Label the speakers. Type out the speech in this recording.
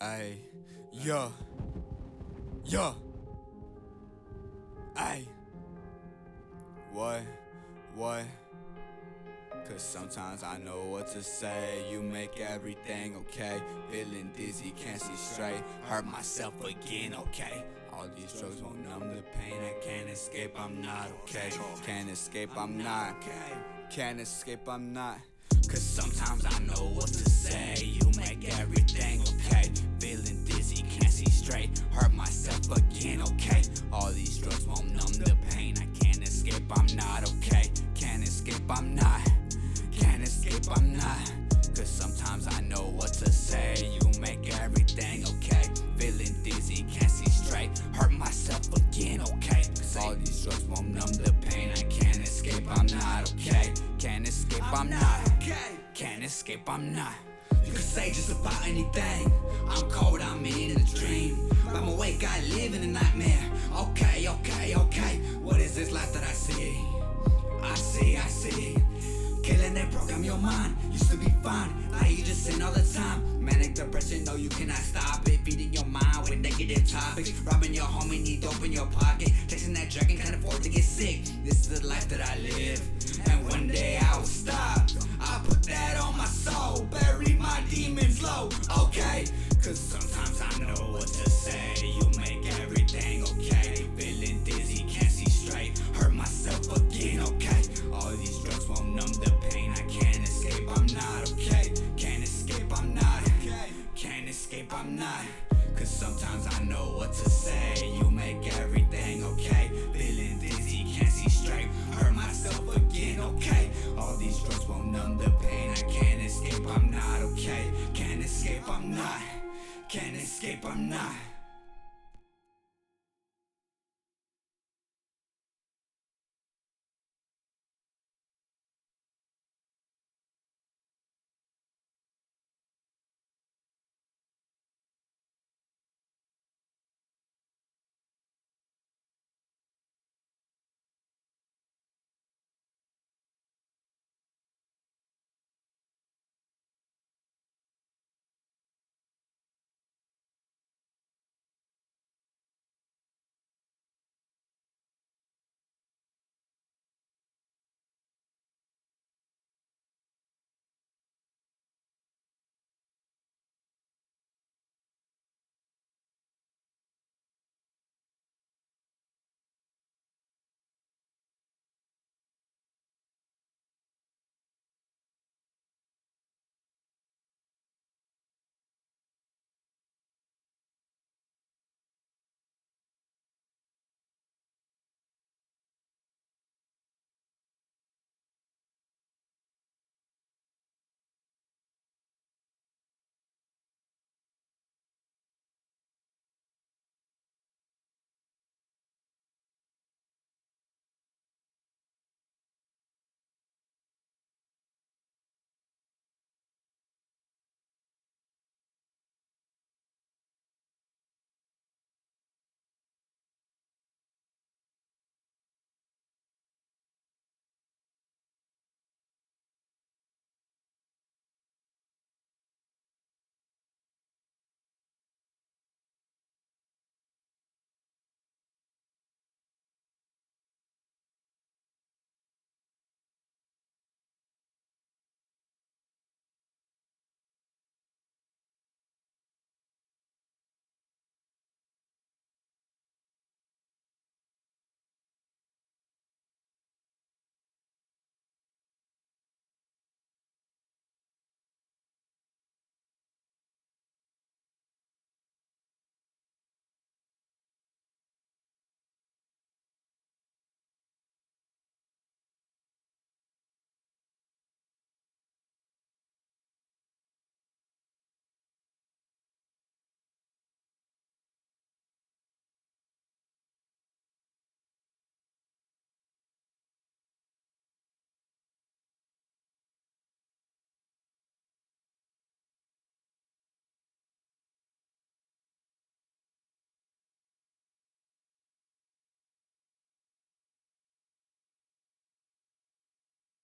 Speaker 1: Ay, yo, yo, Ay, what, what? Cause sometimes I know what to say. You make everything okay. Feeling dizzy, can't see straight. Hurt myself again, okay. All these drugs won't numb the pain. I can't escape, I'm not okay. Can't escape, I'm not. okay. Can't escape, I'm not. Cause sometimes I know what to say. You make everything okay. Feeling dizzy, can't see straight. Hurt myself again, okay. All these drugs won't numb the pain. I can't escape, I'm not okay. Can't escape, I'm not. Can't escape, I'm not. Cause sometimes I know what to say. You make everything okay. Feeling dizzy, can't see straight. Hurt myself again, okay. All these drugs won't numb Can't escape, I'm not. Can't escape, I'm not.
Speaker 2: You can say just about anything. I'm cold, I'm in a dream. But I'm awake, I live in a nightmare. Okay, okay, okay. What is this life that I see? I see, I see. Killing they program your mind. Used to be fun, now you just sin all the time. Manic depression, no, you cannot stop it. Feeding your mind with negative topics. Robbing your homie, need dope in your pocket. Chasing that dragon, can't afford to get sick. This is the life that I live. And one day I will stop. I put that on my soul. Bury my demons low, okay?
Speaker 1: Cause sometimes I know what to say. You make everything okay. Feeling dizzy, can't see straight. Hurt myself again, okay. All these drugs won't numb the pain. I can't escape, I'm not okay. Can't escape, I'm not. Okay. Can't escape, I'm not. Cause sometimes I know what to say. You make everything numb the pain. I can't escape, I'm not okay. Can't escape, I'm not. Can't escape, I'm not.